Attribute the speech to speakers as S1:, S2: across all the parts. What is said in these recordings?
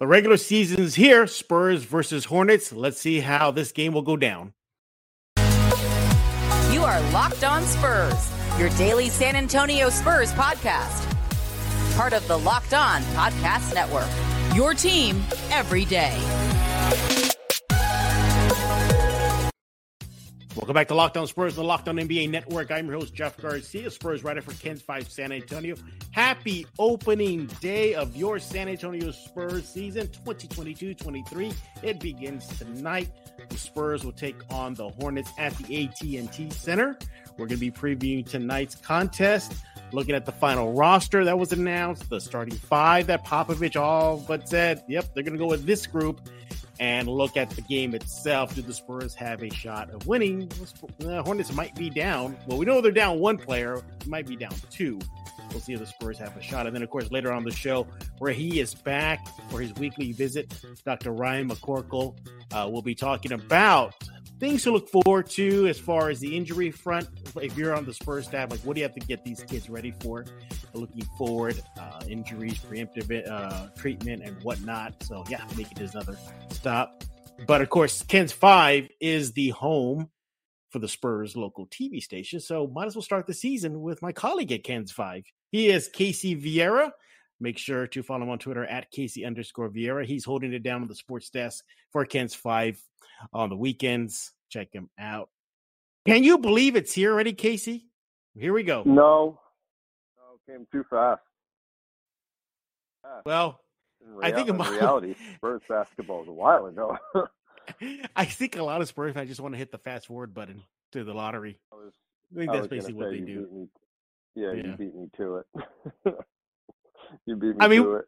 S1: The regular season's here. Spurs versus Hornets. Let's see how this game will go down.
S2: You are Locked On Spurs, your daily San Antonio Spurs podcast. Part of the Locked On Podcast Network. Your team every day.
S1: Welcome back to Locked On Spurs, the Locked On NBA Network. I'm your host, Jeff Garcia, Spurs writer for KENS 5 San Antonio. Happy opening day of your San Antonio Spurs season 2022-23. It begins tonight. The Spurs will take on the Hornets at the AT&T Center. We're going to be previewing tonight's contest, looking at the final roster that was announced, the starting five that Popovich all but said, yep, they're going to go with this group and look at the game itself. Do the Spurs have a shot of winning? The Hornets might be down. Well, we know they're down one player, might be down two. We'll see if the Spurs have a shot. And then, of course, later on the show, where he is back for his weekly visit, Dr. Ryan McCorkle uh, will be talking about things to look forward to as far as the injury front. If you're on the Spurs staff, like what do you have to get these kids ready for? Looking forward, uh, injuries, preemptive uh, treatment, and whatnot. So yeah, make it another stop. But of course, KENS Five is the home for the Spurs local TV station. So might as well start the season with my colleague at KENS Five. He is Casey Vieira. Make sure to follow him on Twitter at Casey underscore Vieira. He's holding it down on the sports desk for KENS Five on the weekends. Check him out. Can you believe it's here already, Casey? Here we go.
S3: No, no, came too fast.
S1: fast. Well,
S3: real- I think in reality, Spurs basketball was a while ago.
S1: I think a lot of Spurs fans just want to hit the fast forward button to the lottery. I, was, I think that's basically what they do.
S3: Me, yeah, yeah, you beat me to it. you beat me I mean, to it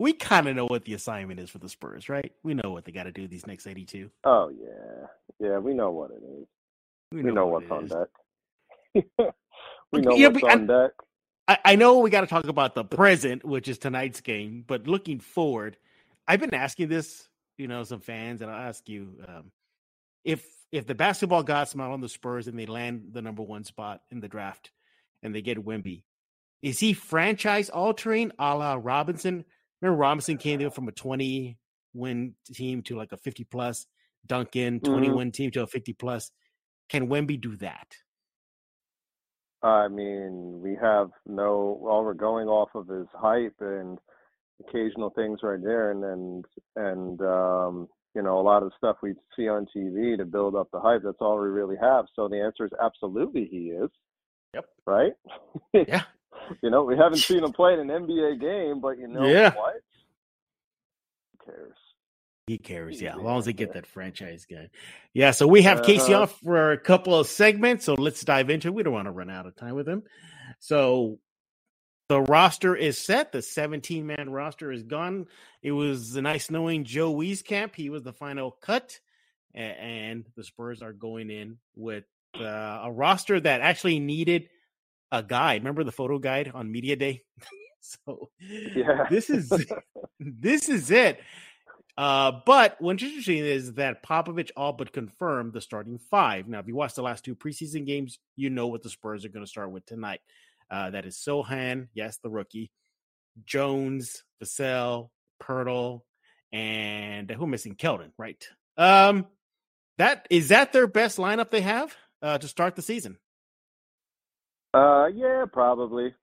S1: we kind of know what the assignment is for the Spurs, right? We know what they got to do these next 82.
S3: Oh yeah, yeah, we know what it is. We know, we know what what's on deck. we know yeah, what's on deck.
S1: I, I know we got to talk about the present, which is tonight's game, but looking forward, I've been asking this, you know, some fans, and I'll ask you um, if if the basketball gods smile on the Spurs and they land the number one spot in the draft and they get Wemby, is he franchise altering a la Robinson? Remember Robinson came there from a 20 win team to like a 50 plus, Duncan 20 mm-hmm. win team to a 50 plus. Can Wemby do that?
S3: I mean, we have no. All we're going off of is hype and occasional things right there, and and and um, you know a lot of stuff we see on TV to build up the hype. That's all we really have. So the answer is absolutely he is.
S1: Yep.
S3: Right.
S1: yeah.
S3: You know, we haven't seen him play in an NBA game, but you know
S1: yeah.
S3: what? Who cares?
S1: He cares, yeah. As long as they get that franchise guy. Yeah, so we have uh-huh. Casey off for a couple of segments, so let's dive into it. We don't want to run out of time with him. So the roster is set. The 17 man roster is gone. It was nice knowing Joe Wieskamp. He was the final cut. And the Spurs are going in with uh, a roster that actually needed a guide. Remember the photo guide on media day? so yeah, this is this is it. Uh, but what's interesting is that Popovich all but confirmed the starting five. Now, if you watch the last two preseason games, you know what the Spurs are going to start with tonight. Uh, that is Sochan, yes, the rookie, Jones, Vassell, Poeltl, and who am missing? Keldon, right? Um, that is that their best lineup they have uh, to start the season.
S3: Uh, yeah, probably.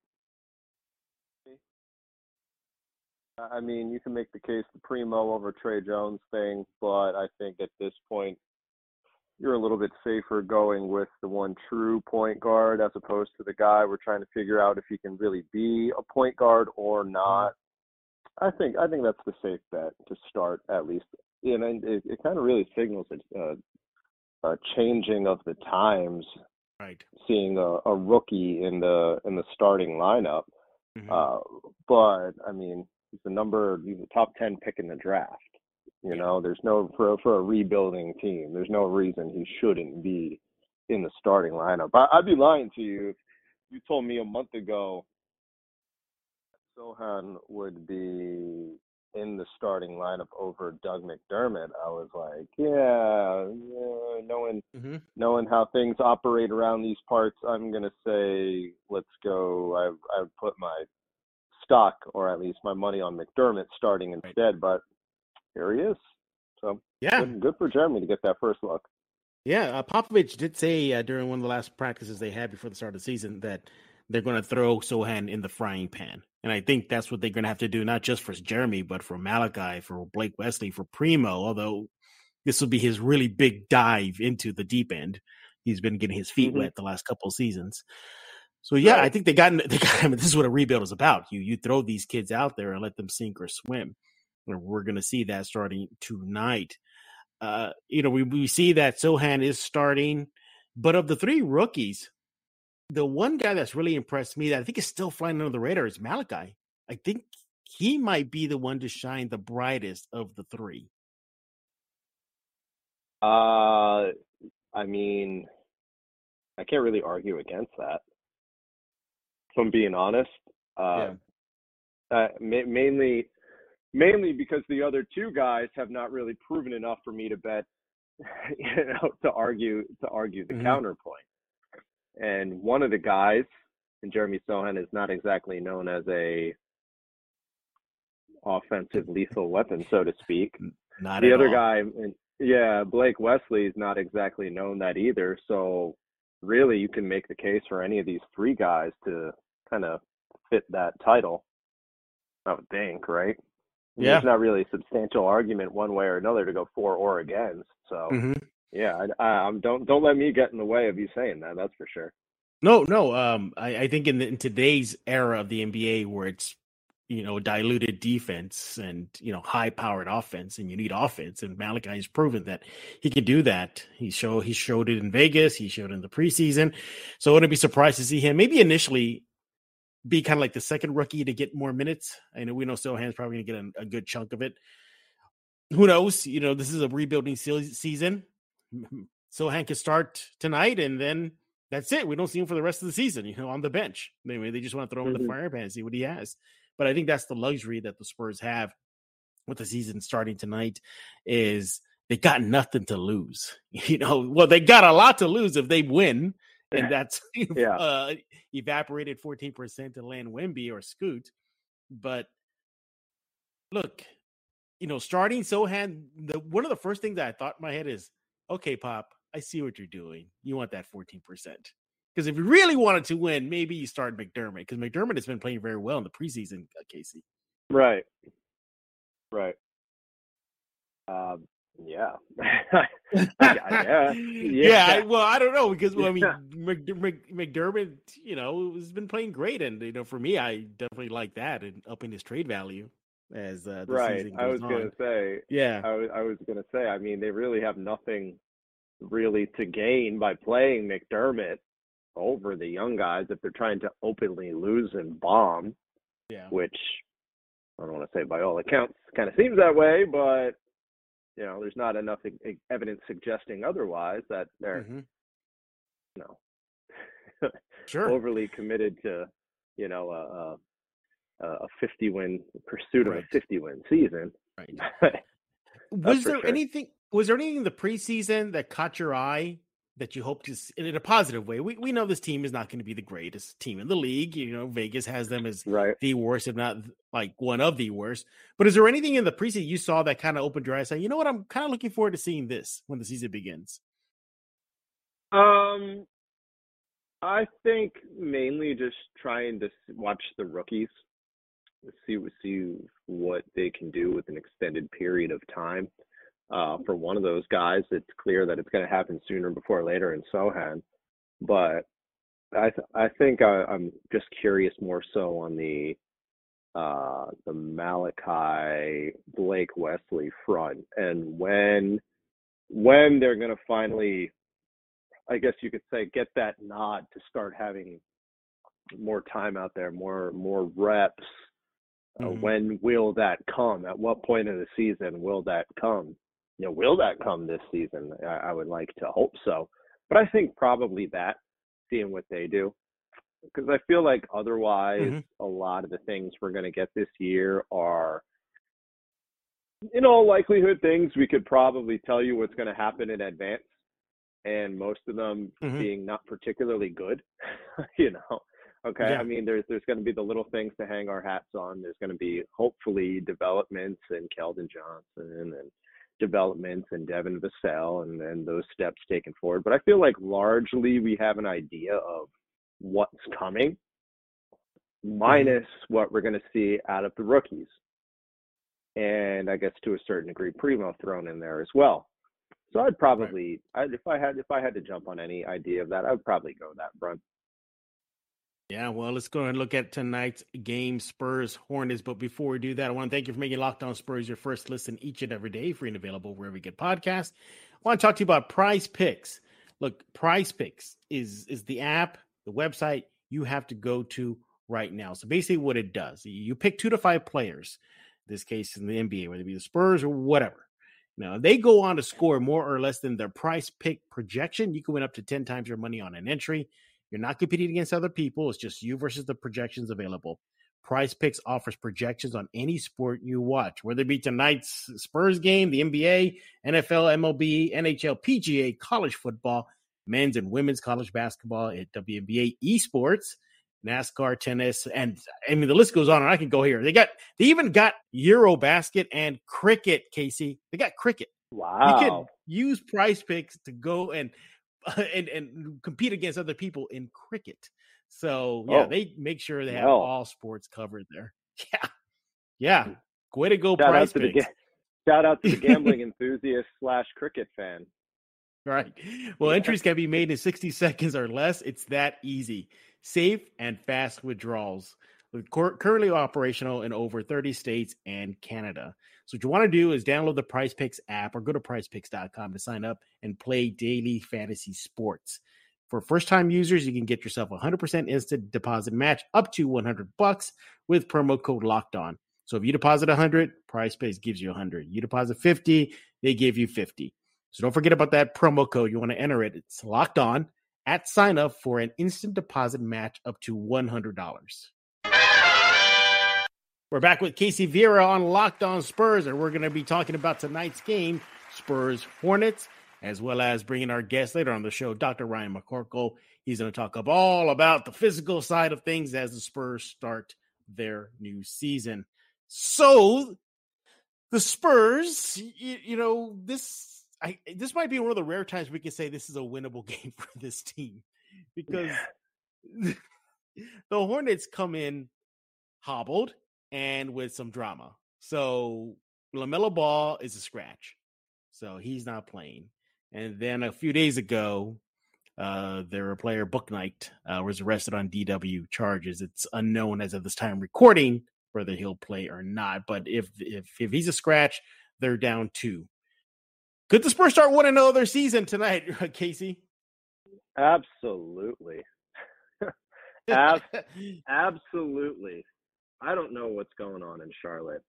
S3: I mean, you can make the case the Primo over Tre Jones thing, but I think at this point, you're a little bit safer going with the one true point guard as opposed to the guy we're trying to figure out if he can really be a point guard or not. I think I think that's the safe bet to start at least. And it, it kind of really signals a, a, a changing of the times
S1: right.
S3: seeing a, a rookie in the in the starting lineup mm-hmm. uh, but i mean he's the number he's a top 10 pick in the draft you know? There's no for for a rebuilding team there's no reason he shouldn't be in the starting lineup. I, i'd be lying to you if you told me a month ago Sochan would be in the starting lineup over Doug McDermott, I was like, yeah, yeah knowing mm-hmm. knowing how things operate around these parts, I'm gonna say let's go. I I put my stock or at least my money on McDermott starting instead. But here he is. So
S1: yeah,
S3: good, good, for Jeremy to get that first look.
S1: Yeah, uh, Popovich did say uh, during one of the last practices they had before the start of the season that they're going to throw Sochan in the frying pan. And I think that's what they're going to have to do, not just for Jeremy, but for Malachi, for Blake Wesley, for Primo, although this will be his really big dive into the deep end. He's been getting his feet mm-hmm. wet the last couple of seasons. So yeah, right. I think they got, they got I mean, this is what a rebuild is about. You you throw these kids out there and let them sink or swim. And we're going to see that starting tonight. Uh, you know, we, we see that Sochan is starting, but of the three rookies, the one guy that's really impressed me that I think is still flying under the radar is Malachi. I think he might be the one to shine the brightest of the three.
S3: Uh, I mean, I can't really argue against that. If I'm being honest, uh, yeah. uh, ma- mainly, mainly because the other two guys have not really proven enough for me to bet, you know, to argue to argue the mm-hmm. counterpoint. And one of the guys, and Jeremy Sochan is not exactly known as a offensive lethal weapon, so to speak.
S1: Not
S3: the other
S1: all.
S3: guy, yeah, Blake Wesley is not exactly known that either. So really, you can make the case for any of these three guys to kind of fit that title. I would think, right?
S1: Yeah.
S3: There's not really a substantial argument one way or another to go for or against. So
S1: mm-hmm.
S3: Yeah, I, I, don't don't let me get in the way of you saying that. That's for sure.
S1: No, no. Um, I, I think in, the, in today's era of the NBA, where it's you know diluted defense and you know high powered offense, and you need offense, and Malachi has proven that he can do that. He show he showed it in Vegas. He showed it in the preseason. So I wouldn't be surprised to see him maybe initially be kind of like the second rookie to get more minutes. I know we know Sochan's probably going to get a, a, good chunk of it. Who knows? You know, this is a rebuilding season. Sochan can start tonight, and then that's it. We don't see him for the rest of the season, you know, on the bench. Maybe they just want to throw him mm-hmm. in the fire pan and see what he has. But I think that's the luxury that the Spurs have with the season starting tonight is they got nothing to lose. You know, well, they got a lot to lose if they win, and that's
S3: yeah.
S1: uh, evaporated 14% to land Wemby or Scoot. But look, you know, starting Sochan, the one of the first things that I thought in my head is okay, Pop, I see what you're doing. You want that 14%. Because if you really wanted to win, maybe you start McDermott because McDermott has been playing very well in the preseason, uh, Casey.
S3: Right. Right. Um, yeah.
S1: yeah. Yeah. yeah. Well, I don't know because well, I mean, McDermott, you know, has been playing great, and you know, for me, I definitely like that and upping his trade value as uh,
S3: right.
S1: I
S3: was
S1: on.
S3: gonna say,
S1: yeah,
S3: I was, I was gonna say. I mean, they really have nothing really to gain by playing McDermott over the young guys if they're trying to openly lose and bomb.
S1: Yeah,
S3: which I don't want to say by all accounts kind of seems that way, but you know, there's not enough evidence suggesting otherwise that they're,
S1: mm-hmm.
S3: you know,
S1: sure.
S3: overly committed to, you know, a, a 50 win pursuit of a 50 win season.
S1: Right. was there
S3: sure.
S1: anything? Was there anything in the preseason that caught your eye that you hope to see, in a positive way? We we know this team is not going to be the greatest team in the league. You know, Vegas has them as
S3: right.
S1: the worst, if not like one of the worst. But is there anything in the preseason you saw that kind of opened your eyes? Saying, you know what, I'm kind of looking forward to seeing this when the season begins.
S3: Um, I think mainly just trying to watch the rookies see see what they can do with an extended period of time. Uh, for one of those guys, it's clear that it's going to happen sooner before later in Sochan, but I th- I think I, am just curious more so on the uh, the Malachi Blake Wesley front and when when they're going to finally, I guess you could say, get that nod to start having more time out there, more more reps uh, mm-hmm. when will that come? At what point of the season will that come? You know, will that come this season? I, I would like to hope so, but I think probably that, seeing what they do, because I feel like otherwise, mm-hmm. a lot of the things we're going to get this year are, in all likelihood, things we could probably tell you what's going to happen in advance, and most of them
S1: mm-hmm.
S3: being not particularly good. you know, Okay,
S1: Yeah.
S3: I mean, there's there's going to be the little things to hang our hats on. There's going to be hopefully developments in Keldon Johnson and developments in Devin Vassell and and those steps taken forward. But I feel like largely we have an idea of what's coming, mm-hmm. minus what we're going to see out of the rookies, and I guess to a certain degree, Primo thrown in there as well. So I'd probably, I'd, if I had if I had to jump on any idea of that, I'd probably go that front.
S1: Yeah, well, let's go and look at tonight's game, Spurs Hornets. But before we do that, I want to thank you for making Locked On Spurs your first listen each and every day, free and available wherever you get podcasts. I want to talk to you about Prize Picks. Look, Prize Picks is is the app, the website you have to go to right now. So basically, what it does, you pick two to five players. In this case, in the NBA, whether it be the Spurs or whatever. Now, if they go on to score more or less than their Prize Pick projection, you can win up to 10 times your money on an entry. You're not competing against other people. It's just you versus the projections available. Prize Picks offers projections on any sport you watch, whether it be tonight's Spurs game, the NBA, NFL, MLB, NHL, PGA, college football, men's and women's college basketball, eh, at WNBA esports, NASCAR, tennis, and I mean the list goes on. And I can go here. They got they even got EuroBasket and cricket. Casey, they got cricket.
S3: Wow.
S1: You can use Prize Picks to go and and and compete against other people in cricket. So yeah,
S3: Oh.
S1: they make sure they have
S3: Well.
S1: all sports covered there. Yeah, yeah. Way to go,
S3: Shout out
S1: Price
S3: to the ga- shout out to the gambling enthusiast slash cricket fan.
S1: Right. Well,
S3: Yeah.
S1: entries can be made in 60 seconds or less. It's that easy. Safe and fast withdrawals. Currently operational in over 30 states and Canada. So, what you want to do is download the Prize Picks app or go to prizepicks.com to sign up and play daily fantasy sports. For first time users, you can get yourself a 100% instant deposit match up to 100 bucks with promo code locked on. So, if you deposit 100, Prize Picks gives you 100. You deposit 50, they give you 50. So don't forget about that promo code. You want to enter it. It's locked on at sign up for an instant deposit match up to $100. We're back with Casey Vieira on Locked On Spurs, and we're going to be talking about tonight's game, Spurs Hornets, as well as bringing our guest later on the show, Dr. Ryan McCorkle. He's going to talk up all about the physical side of things as the Spurs start their new season. So, the Spurs, you, you know, this I this might be one of the rare times we can say this is a winnable game for this team because the Hornets come in hobbled and with some drama. So LaMelo Ball is a scratch, so he's not playing. And then a few days ago, uh, their player Bouknight uh, was arrested on DW charges. It's unknown as of this time recording whether he'll play or not. But if if if he's a scratch, they're down two. Could the Spurs start one another season tonight, Casey?
S3: Absolutely. Ab- Absolutely. I don't know what's going on in Charlotte.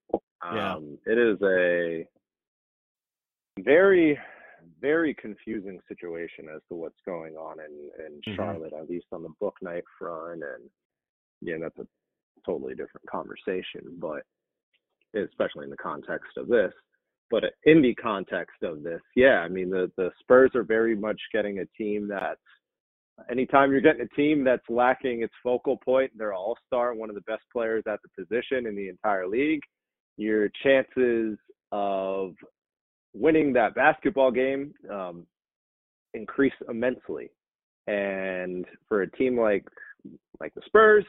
S1: Yeah.
S3: Um, it is a very, very confusing situation as to what's going on in, in
S1: Mhm.
S3: Charlotte, at least on the Bouknight front. And yeah, that's a totally different conversation, but especially in the context of this. But in the context of this, yeah, I mean the the Spurs are very much getting a team that's anytime you're getting a team that's lacking its focal point, they're all star, one of the best players at the position in the entire league, your chances of winning that basketball game um, increase immensely. And for a team like like the Spurs,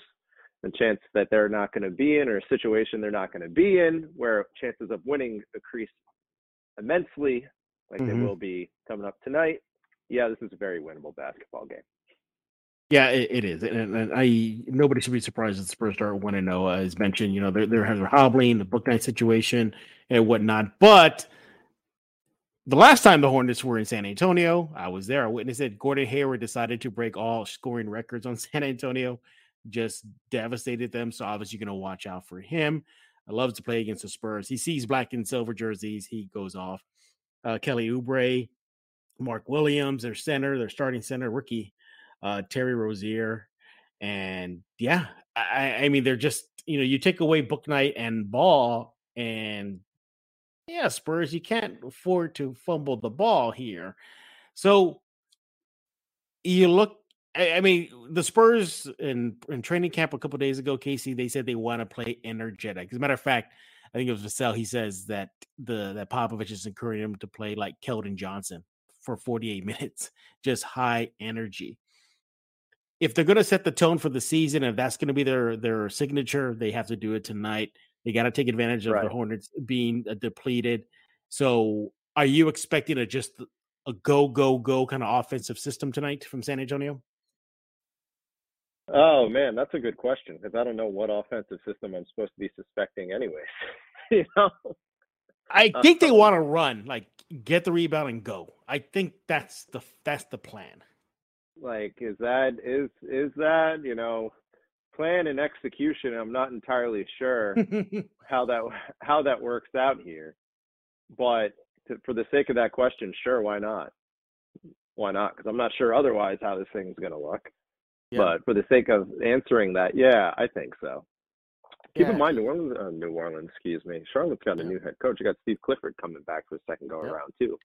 S3: the chance that they're not going to be in or a situation they're not going to be in, where chances of winning increase immensely, like they
S1: Mhm.
S3: will be coming up tonight. Yeah, this is a very winnable basketball game.
S1: Yeah, it, it is, and, and I nobody should be surprised that the Spurs start one and zero. As mentioned, you know they're they're, they're hobbling the Bouknight situation and whatnot. But the last time the Hornets were in San Antonio, I was there. I witnessed it. Gordon Hayward decided to break all scoring records on San Antonio, just devastated them. So obviously, you're going to watch out for him. I love to play against the Spurs. He sees black and silver jerseys, he goes off. Uh, Kelly Oubre, Mark Williams, their center, their starting center, rookie uh, Terry Rozier, and yeah, I, I mean they're just you know you take away Bouknight and Ball, and yeah, Spurs you can't afford to fumble the ball here. So you look I, I mean, the Spurs in in training camp a couple days ago, Casey, they said they want to play energetic. As a matter of fact, I think it was Vassell. He says that the that Popovich is encouraging him to play like Keldon Johnson for 48 minutes, just high energy. If they're going to set the tone for the season, if that's going to be their their signature, they have to do it tonight. They got to take advantage of right. the Hornets being uh, depleted. So, are you expecting a just a go go go kind of offensive system tonight from San Antonio?
S3: Oh man, that's a good question because I don't know what offensive system I'm supposed to be suspecting, anyways. you know,
S1: I think they want to run, like get the rebound and go. I think that's the that's the plan.
S3: Like, is that is is that you know plan and execution? I'm not entirely sure how that how that works out here, but to, for the sake of that question, sure, why not? Why not? Because I'm not sure otherwise how this thing's going to look. Yeah. But for the sake of answering that, yeah, I think so. Keep yeah. in mind, New Orleans, uh, New Orleans, excuse me. Charlotte's got a new head coach. You got Steve Clifford coming back for a second go around too.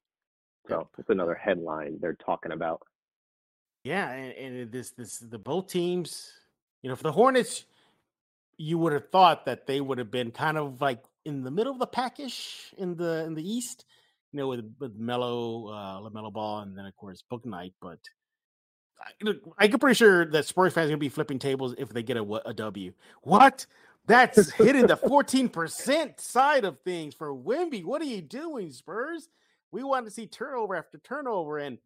S3: So it's another headline they're talking about.
S1: Yeah, and, and this this the both teams, you know, for the Hornets, you would have thought that they would have been kind of like in the middle of the packish in the in the East, you know, with with Melo, uh, LaMelo Ball, and then of course Bouknight. But I, I'm pretty sure that Spurs fans are gonna be flipping tables if they get a, a W. What? That's hitting the 14% side of things for Wemby. What are you doing, Spurs? We want to see turnover after turnover and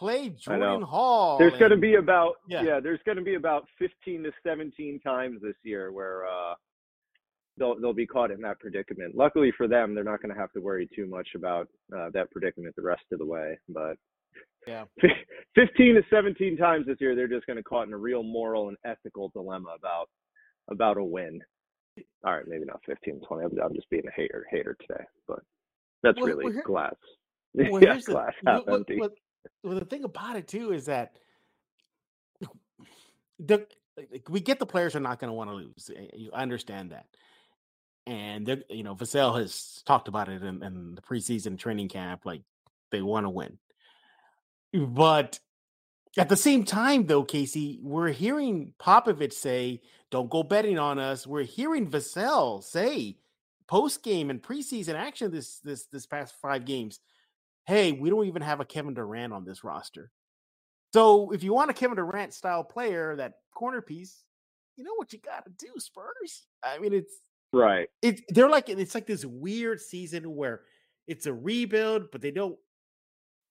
S1: play Jordan Hall.
S3: There's
S1: and,
S3: going to be about yeah. yeah there's going to be about 15 to 17 times this year where uh, they'll they'll be caught in that predicament. Luckily for them, they're not going to have to worry too much about uh, that predicament the rest of the way. But
S1: yeah,
S3: 15 to 17 times this year, they're just going to caught in a real moral and ethical dilemma about about a win. All right, maybe not 15, 20. I'm, I'm just being a hater hater today, but that's well, really well, here, glass. Well, yeah, glass half empty.
S1: Well, the thing about it too is that the we get the players are not going to want to lose. Eh, you understand that, and they're you know Vassell has talked about it in, in the preseason training camp. Like they want to win, but at the same time, though, Casey, we're hearing Popovich say, "Don't go betting on us." We're hearing Vassell say, post game and preseason action this this this past five games, "Hey, we don't even have a Kevin Durant on this roster." So if you want a Kevin Durant style player, that corner piece, you know what you got to do, Spurs. I mean, it's
S3: right.
S1: It's they're like it's like this weird season where it's a rebuild, but they don't.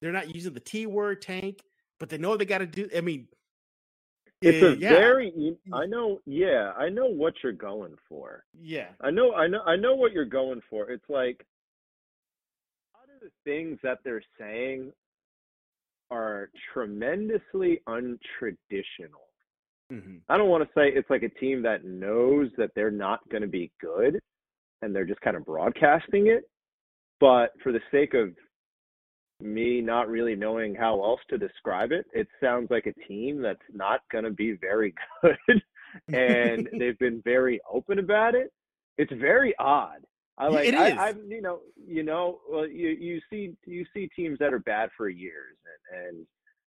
S1: They're not using the T word tank, but they know they got to do. I mean,
S3: it's a eh, yeah. very. I know. Yeah, I know what you're going for.
S1: Yeah,
S3: I know. I know. I know what you're going for. It's like a lot of the things that they're saying are tremendously untraditional. Mm-hmm. I don't want to say it's like a team that knows that they're not going to be good and they're just kind of broadcasting it. But for the sake of me not really knowing how else to describe it, it sounds like a team that's not going to be very good. and they've been very open about it. It's very odd. I like. It is. I, I, you know, you know, well, you you see you see teams that are bad for years and, and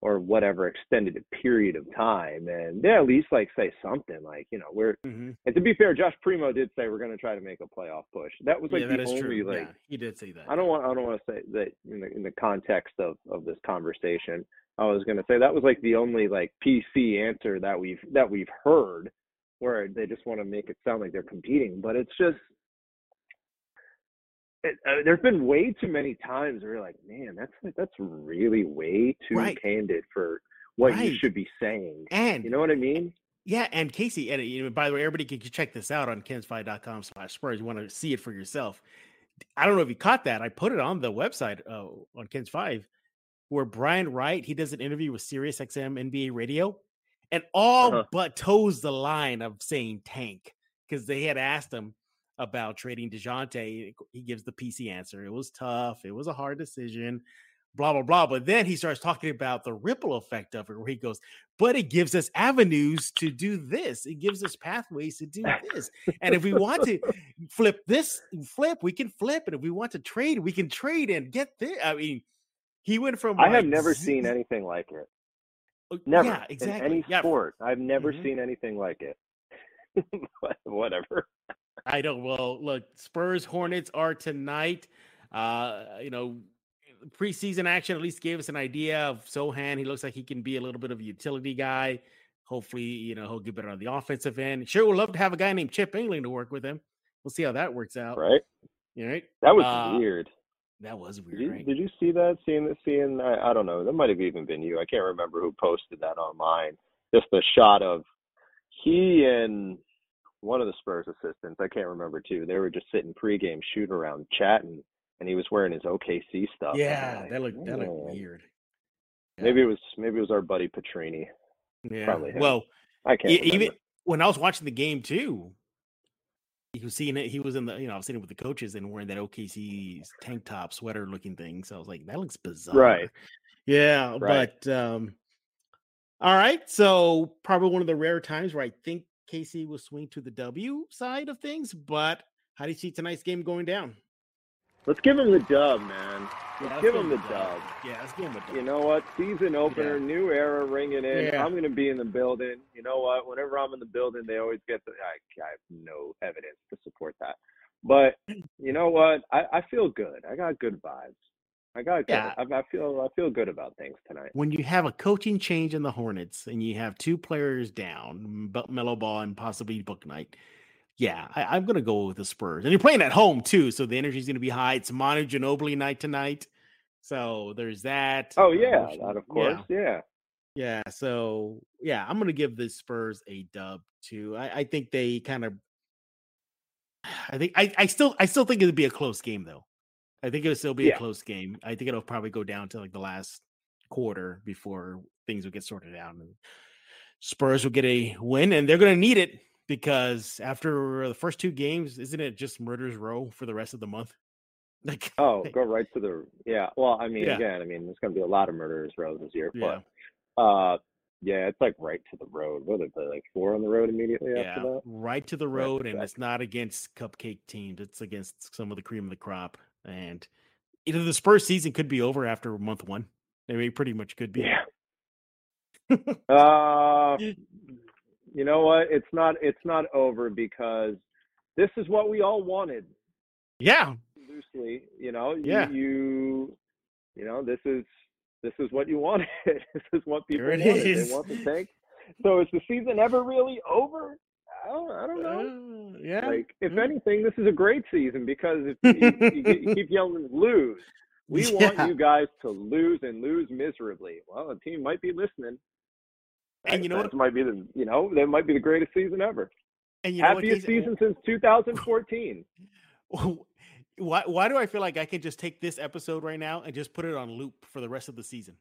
S3: or whatever extended period of time, and they at least like say something like, you know, we're. Mm-hmm. And to be fair, Josh Primo did say we're going to try to make a playoff push. That was like yeah, the only true. like. Yeah,
S1: he did say that.
S3: I don't want. I don't want to say that in the in the context of of this conversation. I was going to say that was like the only like PC answer that we've that we've heard, where they just want to make it sound like they're competing, but it's just it, uh, there's been way too many times where you're like, man, that's that's really way too right. candid for what right. you should be saying.
S1: And
S3: you know what I mean?
S1: Yeah, and Casey, and you know, by the way, everybody can check this out on kens5.com slash Spurs. You want to see it for yourself. I don't know if you caught that. I put it on the website uh, on KENS Five, where Brian Wright he does an interview with Sirius XM NBA Radio, and all uh-huh. but toes the line of saying tank because they had asked him about trading Dejounte. He gives the PC answer. It was tough. It was a hard decision, blah, blah, blah. But then he starts talking about the ripple effect of it, where he goes, but it gives us avenues to do this. It gives us pathways to do this. And if we want to flip this, flip, we can flip. And if we want to trade, we can trade and get there. I mean, he went from.
S3: I like, have never seen anything like it. Oh, never.
S1: Yeah, exactly.
S3: In any
S1: yeah.
S3: sport. I've never
S1: mm-hmm.
S3: seen anything like it. Whatever.
S1: I don't. Well, look, Spurs Hornets are tonight. Uh, you know, preseason action at least gave us an idea of Sochan. He looks like he can be a little bit of a utility guy. Hopefully, you know, he'll get better on the offensive end. Sure, we'd love to have a guy named Chip Engelland to work with him. We'll see how that works out.
S3: Right.
S1: Right?
S3: That was uh, weird.
S1: That was weird.
S3: Did you,
S1: right?
S3: did you see that? Seeing seeing I, I don't know. That might have even been you. I can't remember who posted that online. Just a shot of he and one of the Spurs assistants. I can't remember too. They were just sitting pregame, shooting around, chatting, and he was wearing his OKC stuff.
S1: Yeah,
S3: like,
S1: that looked that looked weird.
S3: Yeah. Maybe it was maybe it was our buddy Petrini.
S1: Yeah.
S3: Probably him.
S1: Well,
S3: I can't
S1: even
S3: remember.
S1: when I was watching the game too, he was seeing it. He was in the, you know, I was sitting with the coaches and wearing that OKC tank top sweater looking thing. So I was like, that looks bizarre.
S3: Right.
S1: Yeah.
S3: Right.
S1: But, um, all right. So probably one of the rare times where I think KC will swing to the W side of things. But how do you see tonight's game going down?
S3: Let's give him the dub, man. Let's,
S1: Yeah,
S3: give him the
S1: dub.
S3: dub.
S1: Yeah, let's give him a dub.
S3: You know what? Season opener,
S1: Yeah.
S3: new era ringing in.
S1: Yeah.
S3: I'm going to be in the building. You know what? Whenever I'm in the building, they always get the. I, I have no evidence to support that. But you know what? I, I feel good. I got good vibes. I got.
S1: Yeah.
S3: I, I feel I feel good about things tonight.
S1: when you have a coaching change in the Hornets and you have two players down, but Melo Ball and possibly Bouknight, yeah, I, am gonna go with the Spurs. And you're playing at home too, so the energy's gonna be high. It's Manu Ginobili night tonight, so there's that.
S3: Oh
S1: Uh,
S3: yeah, that of course. Yeah.
S1: yeah. So yeah, I'm gonna give the Spurs a dub too. I, I think they kind of. I think I, I still I still think it'd be a close game though. I think it'll still be
S3: Yeah.
S1: a close game. I think it'll probably go down to like the last quarter before things will get sorted out and Spurs will get a win and they're going to need it because after the first two games, isn't it just murders row for the rest of the month? Like
S3: Oh, go right to the yeah. Well, I mean,
S1: Yeah.
S3: again, I mean, there's going to be a lot of murderers rows this year,
S1: yeah,
S3: but uh, yeah, it's like right to the road. What are they like four on the road immediately
S1: yeah,
S3: after that?
S1: right to the
S3: Right,
S1: road, and
S3: exactly.
S1: it's not against cupcake teams. It's against some of the cream of the crop, and you know the Spurs season could be over after month one. I mean, it pretty much could be.
S3: Yeah. Uh, you know what? It's not. It's not over because this is what we all wanted.
S1: yeah,
S3: Loosely, you know.
S1: Yeah.
S3: You, you know, this is this is what you wanted. this is what people wanted.
S1: is.
S3: They want the tank. So is the season ever really over? I don't. I don't know.
S1: Uh, yeah.
S3: Like, if
S1: Mm.
S3: anything, this is a great season because if you, you, get- you keep yelling lose, we want you guys to lose and lose miserably. Well, the team might be listening.
S1: And you know
S3: That might be the you know that might be the greatest season ever.
S1: And you know what,
S3: Happiest season since 2014.
S1: Why why do I feel like I can just take this episode right now and just put it on loop for the rest of the season?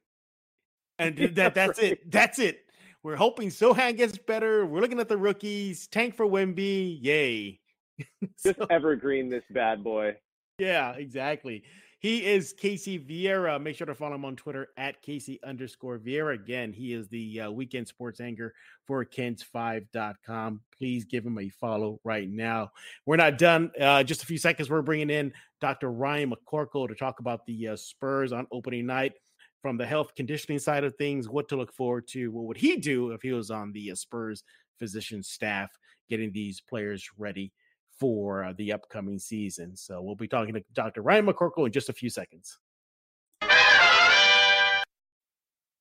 S1: And that that's
S3: right.
S1: it. That's it. We're hoping Sochan gets better. We're looking at the rookies. Tank for Wemby. Yay.
S3: Just
S1: So-
S3: evergreen this bad boy.
S1: yeah, exactly. He is Casey Vieira. Make sure to follow him on Twitter at Casey underscore Vieira. Again, he is the uh, weekend sports anchor for Kens5.com. Please give him a follow right now. We're not done. Uh, just a few seconds. We're bringing in Dr. Ryan McCorkle to talk about the uh, Spurs on opening night from the health conditioning side of things, what to look forward to. What would he do if he was on the uh, Spurs physician staff getting these players ready for uh, the upcoming season. So we'll be talking to Dr. Ryan McCorkle in just a few seconds.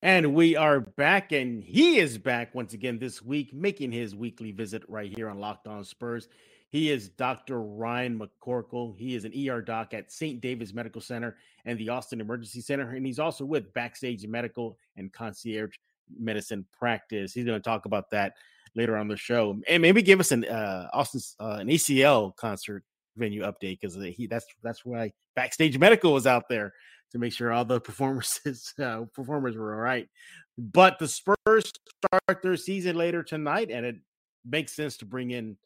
S1: And we are back, and he is back once again this week, making his weekly visit right here on Locked On Spurs. He is Dr. Ryan McCorkle. He is an ER doc at St. David's Medical Center and the Austin Emergency Center, and he's also with Backstage Medical and Concierge Medicine Practice. He's going to talk about that later on the show, and maybe give us an uh, Austin's uh, an ACL concert venue update because he that's that's why Backstage Medical was out there to make sure all the performances uh, performers were all right. But the Spurs start their season later tonight, and it makes sense to bring in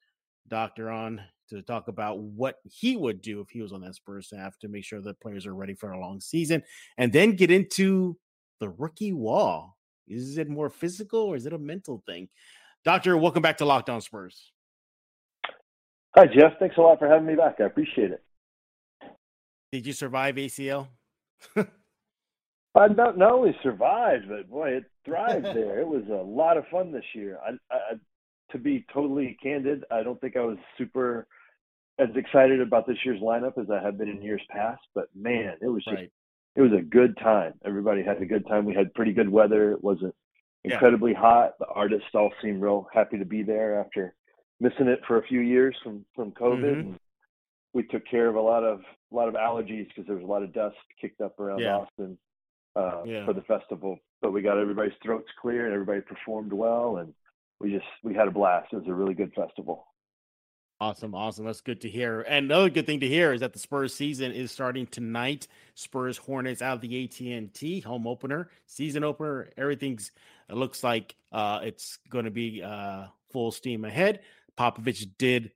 S1: Doctor on to talk about what he would do if he was on that Spurs staff to make sure that players are ready for a long season, and then get into the rookie wall. Is it more physical or is it a mental thing? Doctor, welcome back to Locked On Spurs.
S4: Hi, Jeff. Thanks a lot for having me back. I appreciate it.
S1: Did you survive ACL?
S4: I not, not only survived, but boy, it thrived there. It was a lot of fun this year. I, I, to be totally candid, I don't think I was super as excited about this year's lineup as I have been in years past. But man, it was just right. it was a good time. Everybody had a good time. We had pretty good weather. It wasn't incredibly yeah. hot. The artists all seemed real happy to be there after missing it for a few years from from COVID. Mm-hmm. we took care of a lot of a lot of allergies because there was a lot of dust kicked up around yeah. Austin uh, yeah. for the festival. But we got everybody's throats clear and everybody performed well, and we just we had a blast. It was a really good festival.
S1: Awesome, awesome. That's good to hear. And another good thing to hear is that the Spurs season is starting tonight. Spurs Hornets out of the AT&T home opener, season opener. Everything's it looks like uh, it's going to be uh, full steam ahead. Popovich did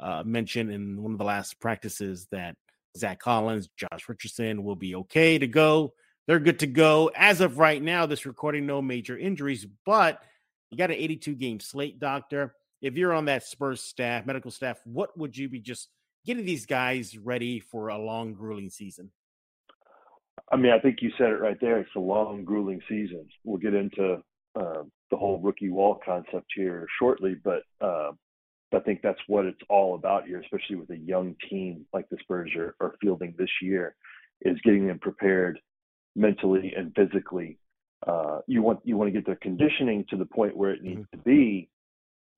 S1: uh, mention in one of the last practices that Zach Collins, Josh Richardson will be okay to go. They're good to go as of right now. This recording, no major injuries, but you got an 82 game slate, doctor. If you're on that Spurs staff, medical staff, what would you be just getting these guys ready for a long, grueling season?
S4: I mean, I think you said it right there. It's a long, grueling season. We'll get into uh, the whole rookie wall concept here shortly, but uh, I think that's what it's all about here, especially with a young team like the Spurs are, are fielding this year, is getting them prepared mentally and physically. Uh, you want you want to get their conditioning to the point where it needs mm-hmm. to be,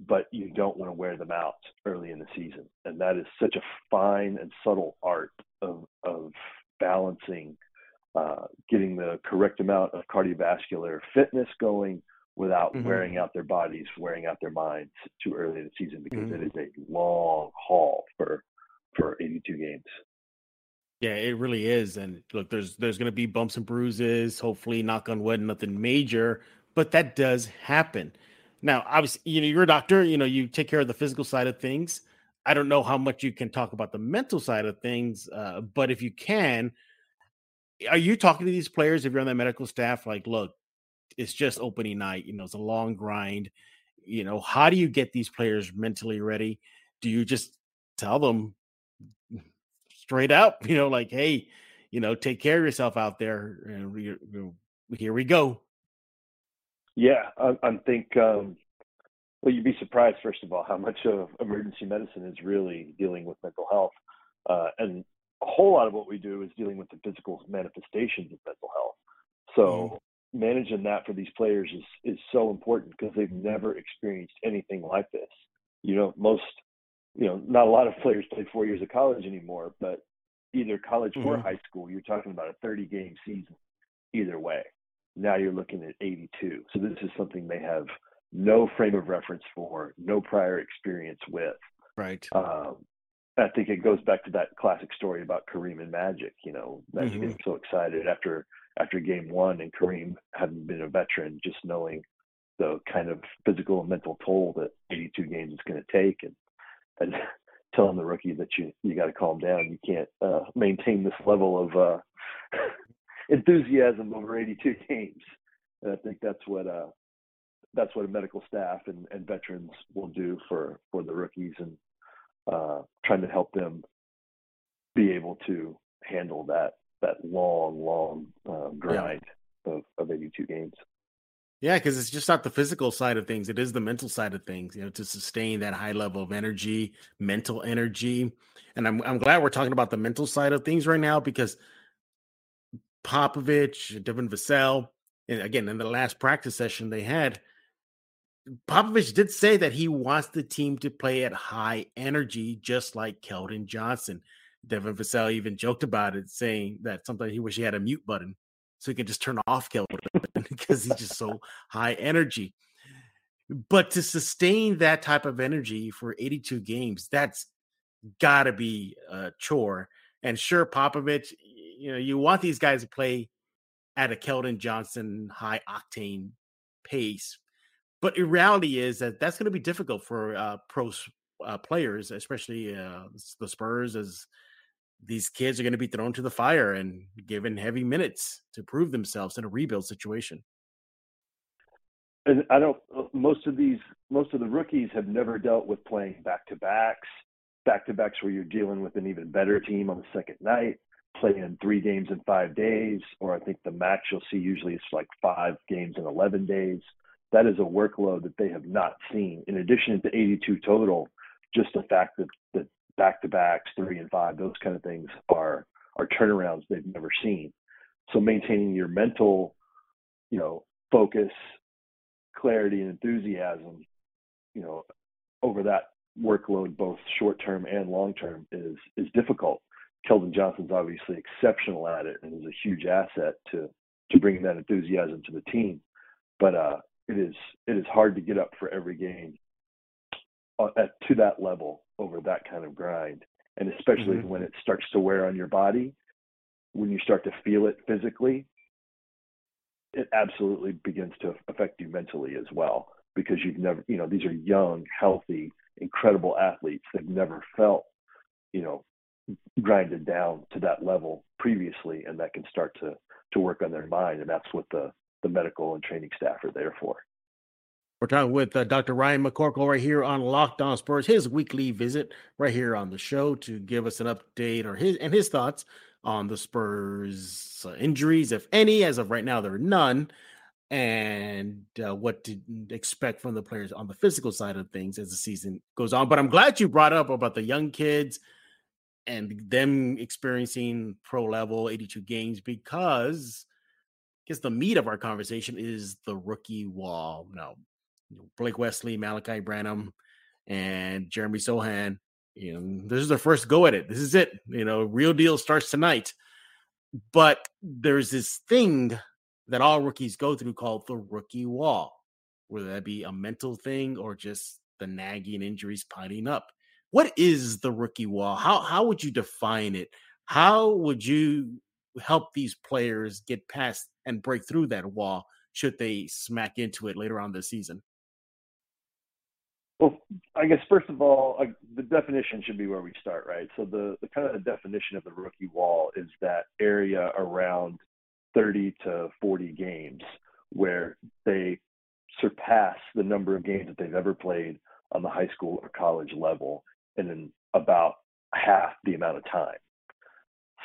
S4: but you don't want to wear them out early in the season, and that is such a fine and subtle art of of balancing, uh, getting the correct amount of cardiovascular fitness going without mm-hmm. wearing out their bodies, wearing out their minds too early in the season because mm-hmm. it is a long haul for for 82 games.
S1: Yeah, it really is. And look, there's there's going to be bumps and bruises. Hopefully, knock on wood, nothing major, but that does happen. Now, obviously, you know, you're a doctor. You know, you take care of the physical side of things. I don't know how much you can talk about the mental side of things, uh, but if you can, are you talking to these players if you're on the medical staff? Like, look, it's just opening night. You know, it's a long grind. You know, how do you get these players mentally ready? Do you just tell them straight up, you know, like, hey, you know, take care of yourself out there, and we, here we go.
S4: Yeah, I, I think. Um, well, you'd be surprised, first of all, how much of emergency medicine is really dealing with mental health, uh, and a whole lot of what we do is dealing with the physical manifestations of mental health. So mm managing that for these players is is so important because they've never experienced anything like this. You know, most you know, not a lot of players play four years of college anymore, but either college mm-hmm. or high school, you're talking about a 30 game season either way. Now you're looking at 82. So this is something they have no frame of reference for, no prior experience with.
S1: Right.
S4: Um, I think it goes back to that classic story about Kareem and Magic. You know, Magic mm-hmm. getting so excited after after game one, and Kareem hadn't been a veteran, just knowing the kind of physical and mental toll that 82 games is going to take, and and telling the rookie that you you got to calm down. You can't uh, maintain this level of uh, enthusiasm over 82 games. And I think that's what uh, that's what a medical staff and, and veterans will do for for the rookies and uh, trying to help them be able to handle that that long, long uh, grind yeah. of, of 82 games.
S1: Yeah, because it's just not the physical side of things; it is the mental side of things. You know, to sustain that high level of energy, mental energy, and I'm I'm glad we're talking about the mental side of things right now because Popovich, Devin Vassell, and again in the last practice session they had, Popovich did say that he wants the team to play at high energy, just like Keldon Johnson. Devin Vassell even joked about it, saying that sometimes he wish he had a mute button so he can just turn off Keldon because he's just so high energy. But to sustain that type of energy for 82 games, that's got to be a chore. And sure, Popovich, you know, you want these guys to play at a Keldon Johnson high octane pace. But the reality is that that's going to be difficult for uh, pro uh, players, especially uh, the Spurs, as these kids are going to be thrown to the fire and given heavy minutes to prove themselves in a rebuild situation.
S4: And I don't. Uh, most of these, most of the rookies have never dealt with playing back to backs, back to backs where you're dealing with an even better team on the second night. playing three games in five days, or I think the max you'll see usually is like five games in 11 days. That is a workload that they have not seen. In addition to 82 total, just the fact that the back to backs, three and five, those kind of things are are turnarounds they've never seen. So maintaining your mental, you know, focus, clarity, and enthusiasm, you know, over that workload, both short term and long term, is is difficult. Keldon Johnson's obviously exceptional at it and is a huge asset to to bring that enthusiasm to the team. But uh, it is it is hard to get up for every game uh, at, to that level over that kind of grind, and especially mm-hmm. when it starts to wear on your body, when you start to feel it physically, it absolutely begins to affect you mentally as well because you've never, you know, these are young, healthy, incredible athletes. They've never felt, you know, grinded down to that level previously, and that can start to to work on their mind, and that's what the the medical and training staff are there for.
S1: We're talking with uh, Dr. Ryan McCorkle right here on Locked On Spurs, his weekly visit right here on the show to give us an update or his and his thoughts on the Spurs uh, injuries, if any. As of right now, there are none, and uh, what to expect from the players on the physical side of things as the season goes on. But I'm glad you brought up about the young kids and them experiencing pro level 82 games because I guess the meat of our conversation is the rookie wall. Now, Blake Wesley, Malaki Branham, and Jeremy Sochan. You know, this is their first go at it. This is it. You know, real deal starts tonight. But there's this thing that all rookies go through called the rookie wall, whether that be a mental thing or just the nagging injuries piling up. What is the rookie wall? How how would you define it? How would you help these players get past and break through that wall should they smack into it later on this season?
S4: Well, I guess first of all, uh, the definition should be where we start, right? So the, the kind of the definition of the rookie wall is that area around 30 to 40 games where they surpass the number of games that they've ever played on the high school or college level and in about half the amount of time.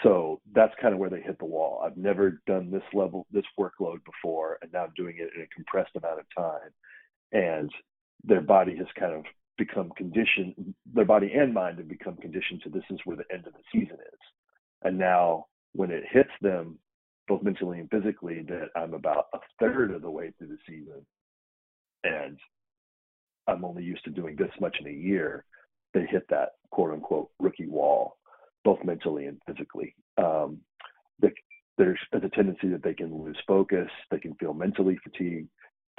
S4: So that's kind of where they hit the wall. I've never done this level, this workload before, and now I'm doing it in a compressed amount of time. And their body has kind of become conditioned, their body and mind have become conditioned to this is where the end of the season is. And now when it hits them, both mentally and physically, that I'm about a third of the way through the season and I'm only used to doing this much in a year, they hit that quote unquote rookie wall both mentally and physically. Um, the, there's a tendency that they can lose focus, they can feel mentally fatigued.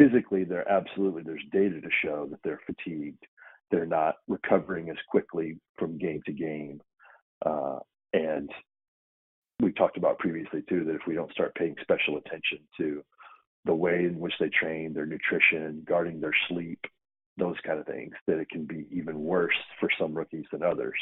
S4: Physically, they're absolutely, there's data to show that they're fatigued. They're not recovering as quickly from game to game. Uh, and we talked about previously, too, that if we don't start paying special attention to the way in which they train, their nutrition, guarding their sleep, those kind of things, that it can be even worse for some rookies than others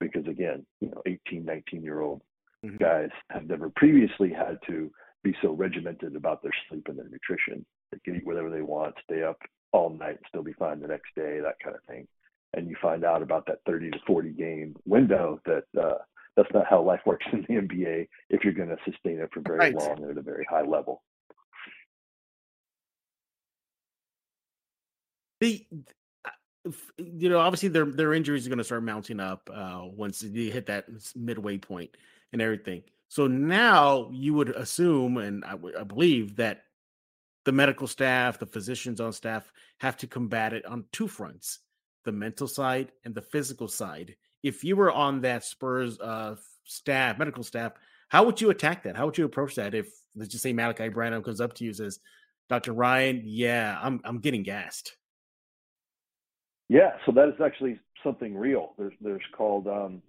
S4: because again, you know, 18, 19 year old mm-hmm. guys have never previously had to be so regimented about their sleep and their nutrition. They can eat whatever they want, stay up all night, and still be fine the next day, that kind of thing. And you find out about that 30 to 40 game window that uh, that's not how life works in the NBA if you're going to sustain it for very right. long and at a very high level.
S1: The you know, obviously their their injuries are going to start mounting up uh, once you hit that midway point and everything. So now you would assume, and I believe that the medical staff, the physicians on staff, have to combat it on two fronts: the mental side and the physical side. If you were on that Spurs uh, staff, medical staff, how would you attack that? How would you approach that? If let's just say Malaki Branham comes up to you and says, "Dr. Ryan, yeah, I'm I'm getting gassed."
S4: Yeah, so that is actually something real. There's there's called um,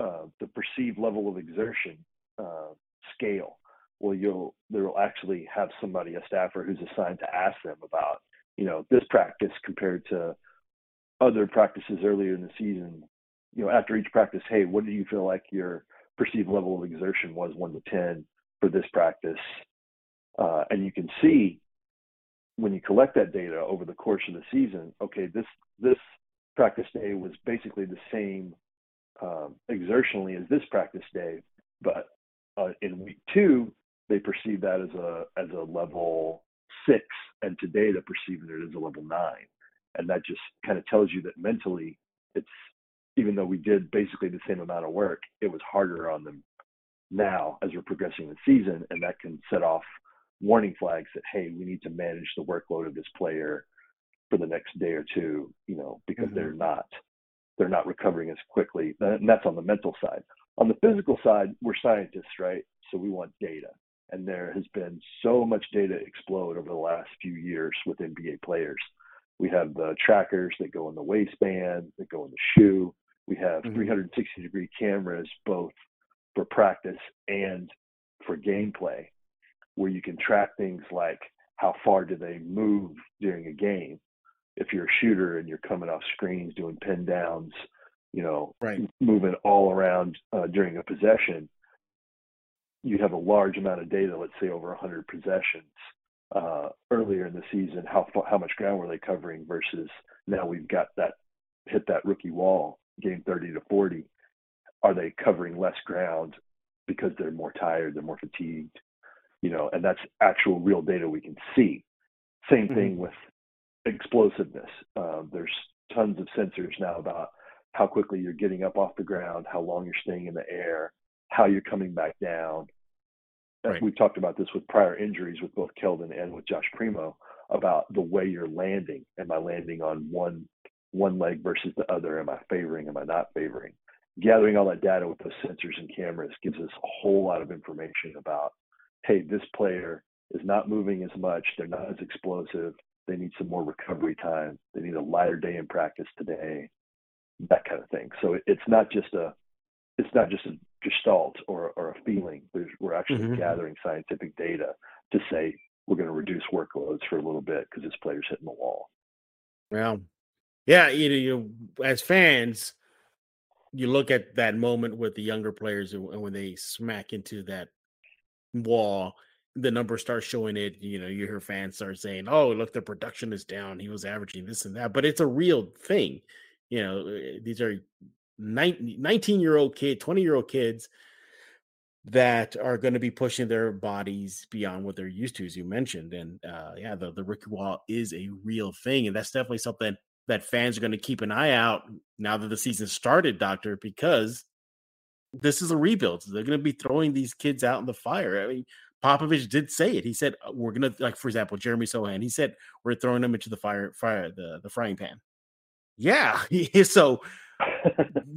S4: uh, the perceived level of exertion uh, scale. Well, you'll they'll actually have somebody, a staffer, who's assigned to ask them about you know this practice compared to other practices earlier in the season. You know, after each practice, hey, what do you feel like your perceived level of exertion was, one to ten, for this practice? Uh, and you can see when you collect that data over the course of the season, okay, this this practice day was basically the same um, exertionally as this practice day, but in week two, they perceive that as a as a level six, and today they're perceiving it as a level nine, and that just kind of tells you that mentally, it's even though we did basically the same amount of work, it was harder on them now as we're progressing the season, and that can set off warning flags that hey, we need to manage the workload of this player for the next day or two, you know, because mm-hmm. they're not they're not recovering as quickly. And that's on the mental side. On the physical side, we're scientists, right? So we want data. And there has been so much data explode over the last few years with NBA players. We have the trackers that go in the waistband, that go in the shoe. We have mm-hmm. 360 degree cameras, both for practice and for gameplay, where you can track things like how far do they move during a game. If you're a shooter and you're coming off screens doing pin downs, you know,
S1: right.
S4: moving all around uh, during a possession, you have a large amount of data, let's say over 100 possessions uh, earlier in the season. How how much ground were they covering versus now we've got that hit that rookie wall, game 30 to 40. Are they covering less ground because they're more tired, they're more fatigued, you know? And that's actual real data we can see. Same mm-hmm. thing with explosiveness. Uh, there's tons of sensors now about how quickly you're getting up off the ground, how long you're staying in the air, how you're coming back down. Right. We've talked about this with prior injuries with both Keldon and with Josh Primo about the way you're landing. Am I landing on one one leg versus the other? Am I favoring? Am I not favoring? Gathering all that data with those sensors and cameras gives us a whole lot of information about, hey, this player is not moving as much. They're not as explosive. They need some more recovery time. They need a lighter day in practice today. That kind of thing. So it's not just a it's not just a gestalt or, or a feeling. There's, we're actually mm-hmm. gathering scientific data to say we're going to reduce workloads for a little bit because this player's hitting the wall.
S1: Well, yeah, you know, you as fans, you look at that moment with the younger players and when they smack into that wall, the numbers start showing it. You know, you hear fans start saying, "Oh, look, the production is down. He was averaging this and that," but it's a real thing. You know, eh, these are 19 year old kid, 20 year old kids that are going to be pushing their bodies beyond what they're used to, as you mentioned. And uh, yeah, the, the rookie wall is a real thing. And that's definitely something that fans are going to keep an eye out now that the season started, Doctor, because this is a rebuild. So they're going to be throwing these kids out in the fire. I mean, Popovich did say it. He said, uh, "We're gonna like, for example, Jeremy Sochan. He said we're throwing them into the fire, fire, the the frying pan." Yeah, so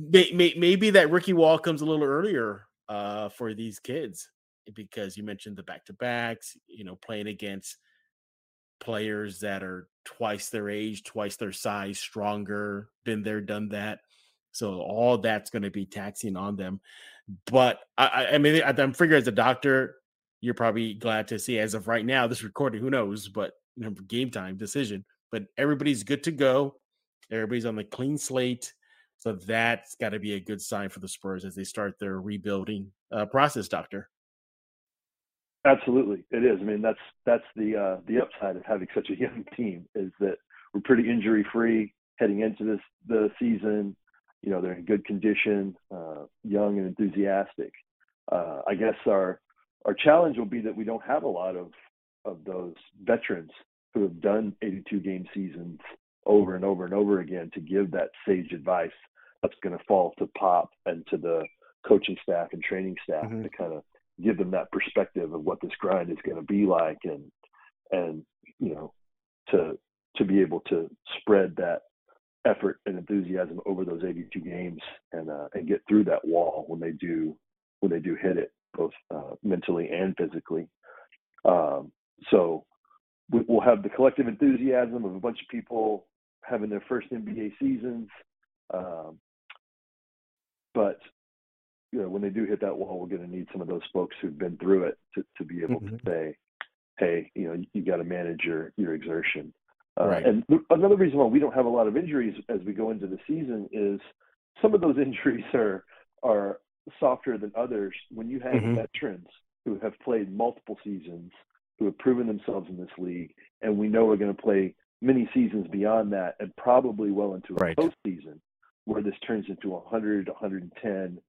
S1: maybe that rookie wall comes a little earlier uh, for these kids because you mentioned the back to backs, you know, playing against players that are twice their age, twice their size, stronger, been there, done that. So all that's going to be taxing on them. But I, I mean, I'm figuring as a doctor, you're probably glad to see as of right now, this recording, who knows, but you know, game time decision. But everybody's good to go. Everybody's on the clean slate. So that's got to be a good sign for the Spurs as they start their rebuilding uh, process, Doctor.
S4: Absolutely, it is. I mean, that's that's the uh, the upside of having such a young team is that we're pretty injury free heading into this the season. You know, they're in good condition, uh, young and enthusiastic. Uh, I guess our our challenge will be that we don't have a lot of of those veterans who have done 82 game seasons over and over and over again to give that sage advice that's going to fall to Pop and to the coaching staff and training staff mm-hmm. to kind of give them that perspective of what this grind is going to be like and and you know to to be able to spread that effort and enthusiasm over those 82 games and uh, and get through that wall when they do when they do hit it both uh, mentally and physically um, so we'll have the collective enthusiasm of a bunch of people having their first NBA seasons um, but you know, when they do hit that wall, we're going to need some of those folks who've been through it to, to be able mm-hmm. to say, "Hey, you know, you, got to manage your your exertion." Uh, right. And th- another reason why we don't have a lot of injuries as we go into the season is some of those injuries are are softer than others. When you have mm-hmm. veterans who have played multiple seasons, who have proven themselves in this league, and we know we're going to play many seasons beyond that, and probably well into a right. postseason where this turns into a 100, 110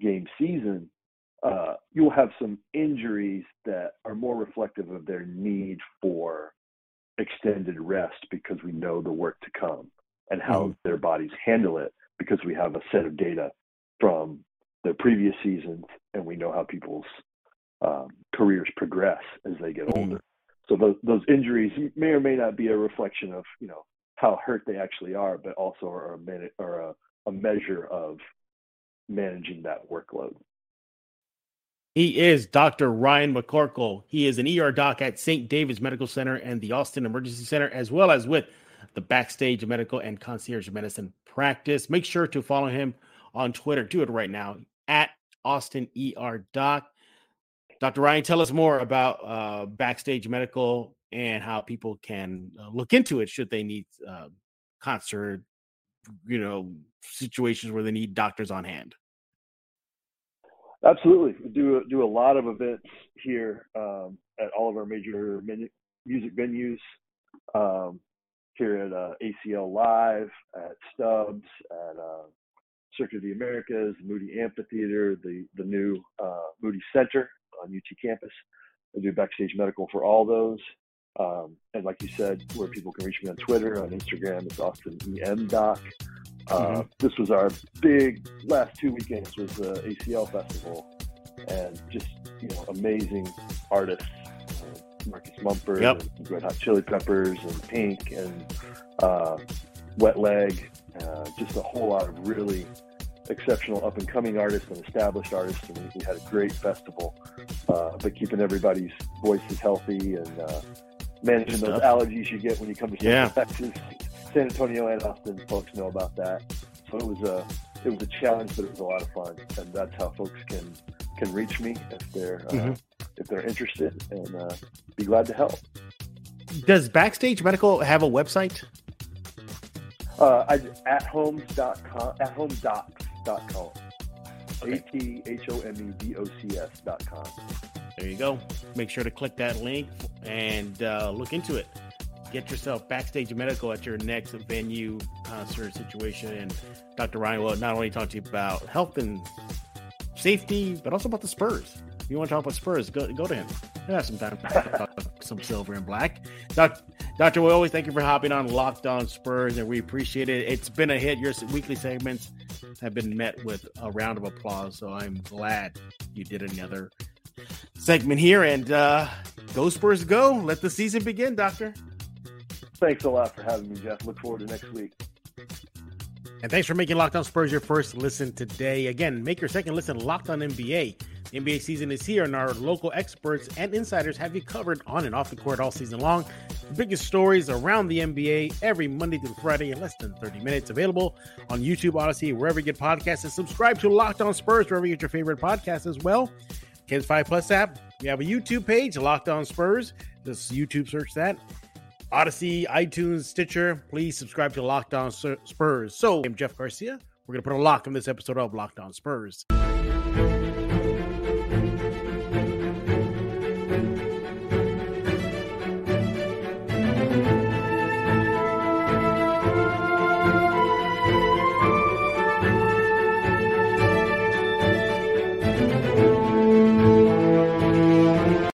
S4: game season, uh, you'll have some injuries that are more reflective of their need for extended rest because we know the work to come and how mm-hmm. their bodies handle it because we have a set of data from the previous seasons and we know how people's um, careers progress as they get mm-hmm. older. So those, those injuries may or may not be a reflection of you know how hurt they actually are, but also are a, minute, or a, a measure of managing that workload.
S1: He is Dr. Ryan McCorkle. He is an ER doc at St. David's Medical Center and the Austin Emergency Center, as well as with the Backstage Medical and Concierge Medicine practice. Make sure to follow him on Twitter. Do it right now at Austin ER Doc. Dr. Ryan, tell us more about uh, Backstage Medical and how people can uh, look into it should they need uh, concert, you know, situations where they need doctors on hand.
S4: Absolutely, we do do a lot of events here um, at all of our major music venues. Um, here at uh, ACL Live, at Stubbs, at uh, Circuit of the Americas, Moody Amphitheater, the the new uh, Moody Center on UT campus. I do backstage medical for all those. Um, and like you said, where people can reach me on Twitter, on Instagram, it's Austin EM Doc. Uh, mm-hmm. This was our big last two weekends was the ACL festival, and just you know amazing artists, uh, Marcus Mumford, yep. and Red Hot Chili Peppers, and Pink, and uh, Wet Leg, uh, just a whole lot of really exceptional up and coming artists and established artists, and we, had a great festival. Uh, but keeping everybody's voices healthy and uh, managing those allergies you get when you come to yeah. Texas San Antonio and Austin folks know about that. So it was a it was a challenge, but it was a lot of fun, and that's how folks can can reach me if they're uh, mm-hmm. if they're interested, and uh, be glad to help.
S1: Does Backstage Medical have a website?
S4: Uh, I, at homes.com, at. A T H O M E D O C S dot com.
S1: There you go. Make sure to click that link and uh, look into it get yourself backstage medical at your next venue concert situation. And Dr. Ryan will not only talk to you about health and safety, but also about the Spurs. If you want to talk about Spurs, go, go to him. He'll have some time to talk about some silver and black. Doc, Dr. Will, always thank you for hopping on Locked On Spurs, and we appreciate it. It's been a hit. Your weekly segments have been met with a round of applause, so I'm glad you did another segment here. And uh, go Spurs, go! Let the season begin, Doctor.
S4: Thanks a lot for having me, Jeff. Look forward to next week.
S1: And thanks for making Locked On Spurs your first listen today. Again, make your second listen Locked On NBA. The NBA season is here, and our local experts and insiders have you covered on and off the court all season long. The biggest stories around the NBA every Monday through Friday in less than 30 minutes. Available on YouTube, Audacy, wherever you get podcasts. And subscribe to Locked On Spurs, wherever you get your favorite podcasts as well. KENS 5 Plus app. We have a YouTube page, Locked On Spurs. Just YouTube search that. Audacy, iTunes, Stitcher. Please subscribe to Locked On Spurs. So, I'm Jeff Garcia. We're going to put a lock on this episode of Locked On Spurs.